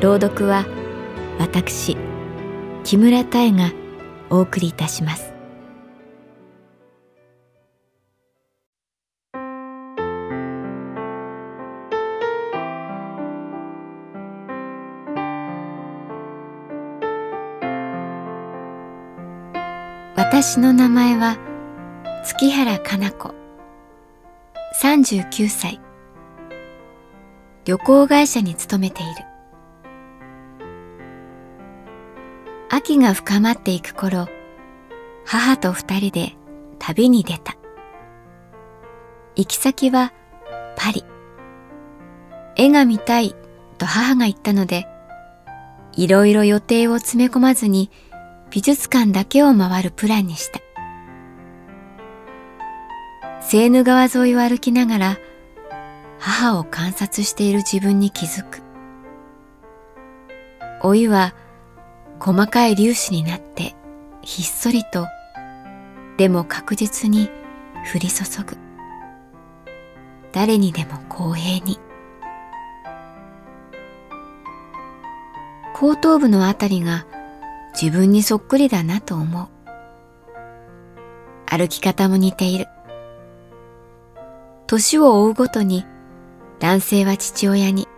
朗読は私木村多江がお送りいたします。私の名前は月原かな子。39歳。旅行会社に勤めている。秋が深まっていく頃母と二人で旅に出た。行き先はパリ。絵が見たいと母が言ったのでいろいろ予定を詰め込まずに美術館だけを回るプランにした。セーヌ川沿いを歩きながら母を観察している自分に気づく。老いは細かい粒子になってひっそりとでも確実に降り注ぐ。誰にでも公平に。後頭部のあたりが自分にそっくりだなと思う。歩き方も似ている。年を追うごとに男性は父親に、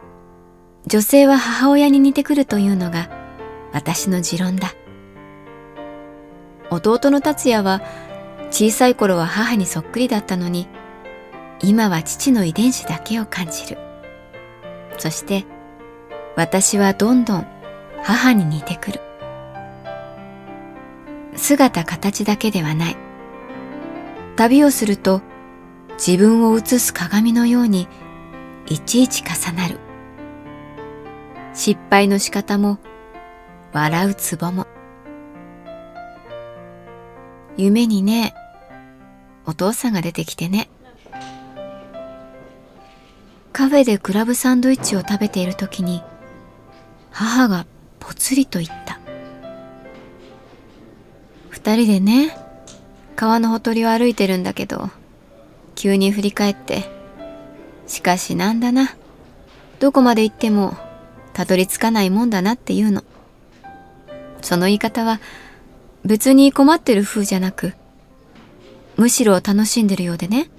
女性は母親に似てくるというのが私の持論だ。弟の達也は小さい頃は母にそっくりだったのに、今は父の遺伝子だけを感じる。そして私はどんどん母に似てくる。姿形だけではない。旅をすると自分を映す鏡のようにいちいち重なる。失敗の仕方も笑うツボも。夢にね、お父さんが出てきてね。カフェでクラブサンドイッチを食べている時に母がぽつりと言った。二人でね、川のほとりを歩いてるんだけど、急に振り返って、しかしなんだな。どこまで行ってもたどり着かないもんだなっていうの。その言い方は別に困ってる風じゃなく、むしろ楽しんでるようでね。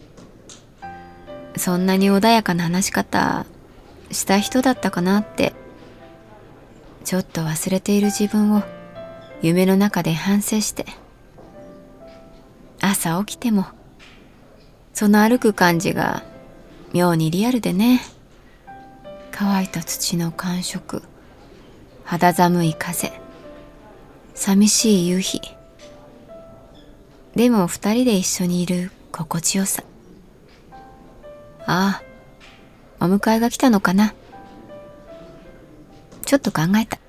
そんなに穏やかな話し方した人だったかなって、ちょっと忘れている自分を夢の中で反省して、朝起きても、その歩く感じが妙にリアルでね乾いた土の感触肌寒い風寂しい夕日。でも二人で一緒にいる心地よさ。ああお迎えが来たのかな。ちょっと考えた。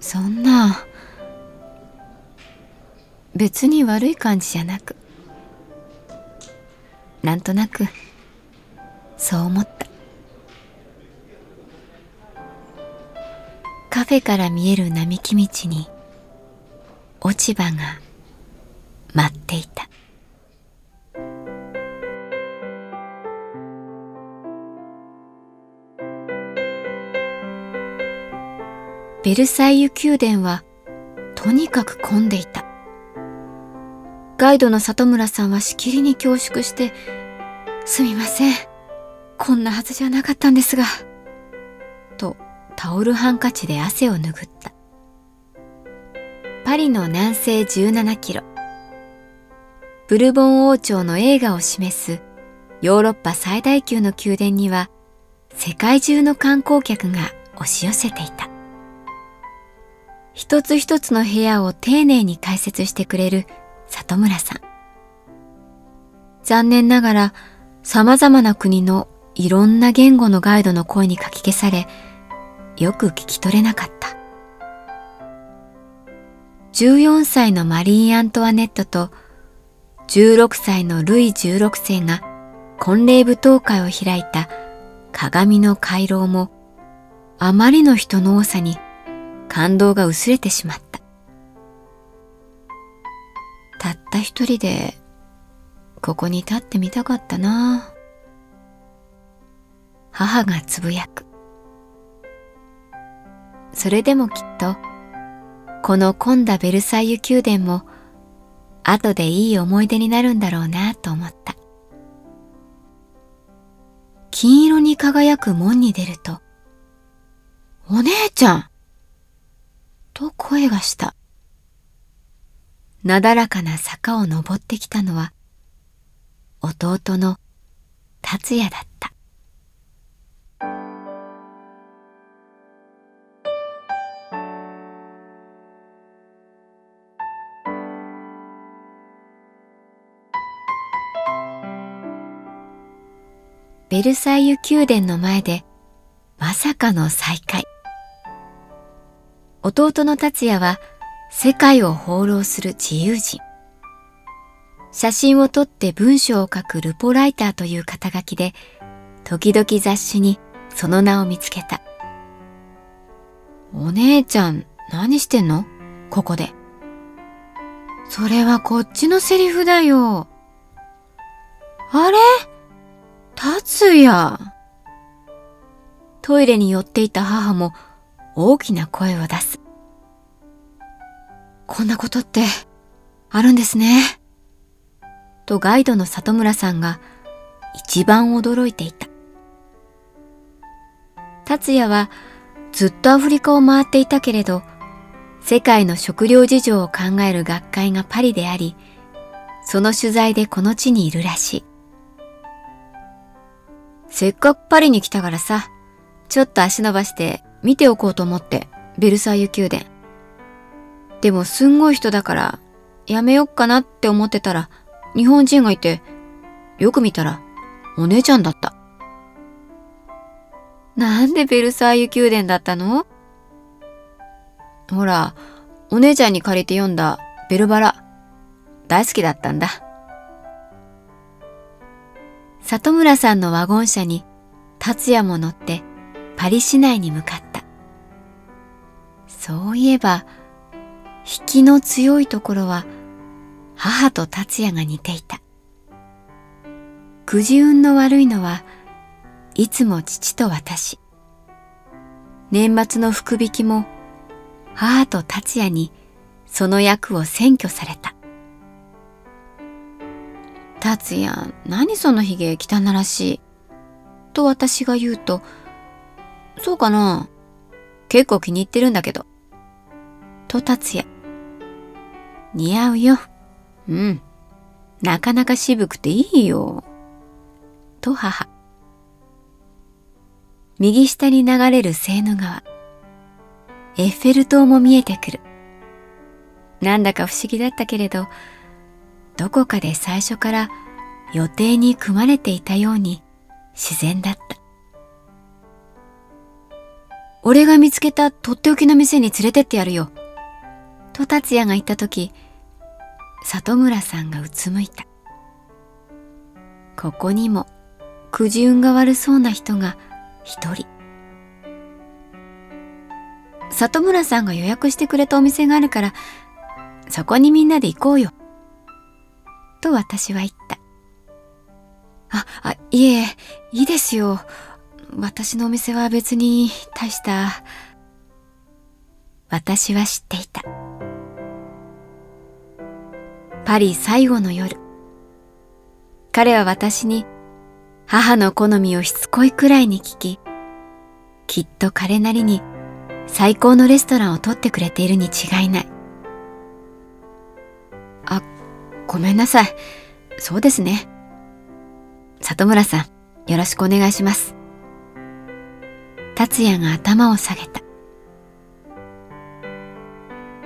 そんな別に悪い感じじゃなくなんとなくそう思った。カフェから見える並木道に落ち葉が待っていたベルサイユ宮殿はとにかく混んでいたガイドの里村さんはしきりに恐縮して、すみません。こんなはずじゃなかったんですが。とタオルハンカチで汗を拭った。パリの南西17キロ。ブルボン王朝の映画を示すヨーロッパ最大級の宮殿には世界中の観光客が押し寄せていた。一つ一つの部屋を丁寧に解説してくれる里村さん。残念ながら様々な国のいろんな言語のガイドの声にかき消され、よく聞き取れなかった。14歳のマリー・アントワネットと16歳のルイ16世が婚礼舞踏会を開いた鏡の回廊もあまりの人の多さに感動が薄れてしまった。たった一人でここに立ってみたかったな母がつぶやく。それでもきっとこの混んだベルサイユ宮殿も後でいい思い出になるんだろうなと思った。金色に輝く門に出ると、お姉ちゃんと声がした。なだらかな坂を登ってきたのは、弟の達也だった。ベルサイユ宮殿の前でまさかの再会。弟の達也は世界を放浪する自由人。写真を撮って文章を書くルポライターという肩書きで、時々雑誌にその名を見つけた。お姉ちゃん、何してんの？ここで。それはこっちのセリフだよ。あれ？達也。トイレに寄っていた母も大きな声を出す。こんなことってあるんですね。とガイドの里村さんが一番驚いていた。達也はずっとアフリカを回っていたけれど、世界の食料事情を考える学会がパリであり、その取材でこの地にいるらしい。せっかくパリに来たからさ、ちょっと足伸ばして見ておこうと思って、ベルサイユ宮殿。でもすんごい人だから、やめよっかなって思ってたら、日本人がいて、よく見たら、お姉ちゃんだった。なんでベルサイユ宮殿だったの？ほら、お姉ちゃんに借りて読んだベルバラ、大好きだったんだ。里村さんのワゴン車に達也も乗ってパリ市内に向かった。そういえば、引きの強いところは母と達也が似ていた。くじ運の悪いのはいつも父と私。年末の福引きも母と達也にその役を占拠された。達也、何その髭汚らしい。と私が言うと、そうかな？結構気に入ってるんだけど。と達也。似合うよ。うん。なかなか渋くていいよ。と母。右下に流れるセーヌ川。エッフェル塔も見えてくる。なんだか不思議だったけれど、どこかで最初から予定に組まれていたように自然だった。俺が見つけたとっておきの店に連れてってやるよ。と達也が言った時、里村さんがうつむいた。ここにもくじ運が悪そうな人が一人。里村さんが予約してくれたお店があるから、そこにみんなで行こうよ。と私は言った。あ、あ、いえ、いいですよ。私のお店は別に大した。私は知っていた。パリ最後の夜。彼は私に母の好みをしつこいくらいに聞き、きっと彼なりに最高のレストランを取ってくれているに違いない。あ、ごめんなさい。そうですね。里村さん、よろしくお願いします。達也が頭を下げた。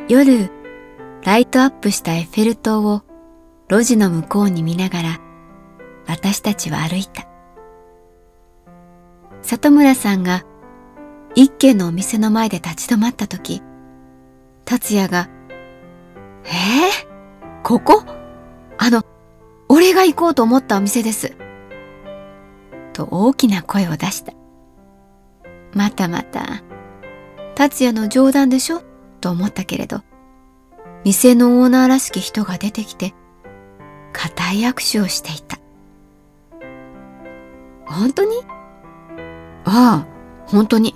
夜、ライトアップしたエッフェル塔を路地の向こうに見ながら私たちは歩いた。里村さんが一軒のお店の前で立ち止まった時、達也が、えー、ここ、が行こうと思ったお店です。と大きな声を出した。またまた、達也の冗談でしょ？と思ったけれど、店のオーナーらしき人が出てきて、固い握手をしていた。本当に？ああ、本当に。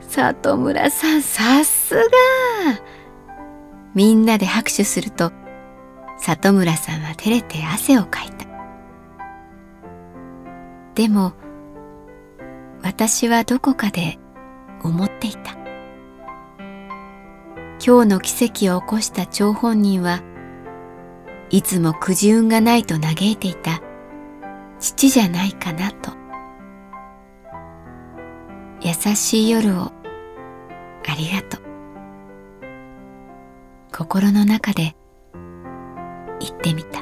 里村さん、さすがみんなで拍手すると、里村さんは照れて汗をかいた。でも、私はどこかで思っていた。今日の奇跡を起こした張本人はいつもくじ運がないと嘆いていた父じゃないかなと。優しい夜をありがとう。心の中で行ってみた。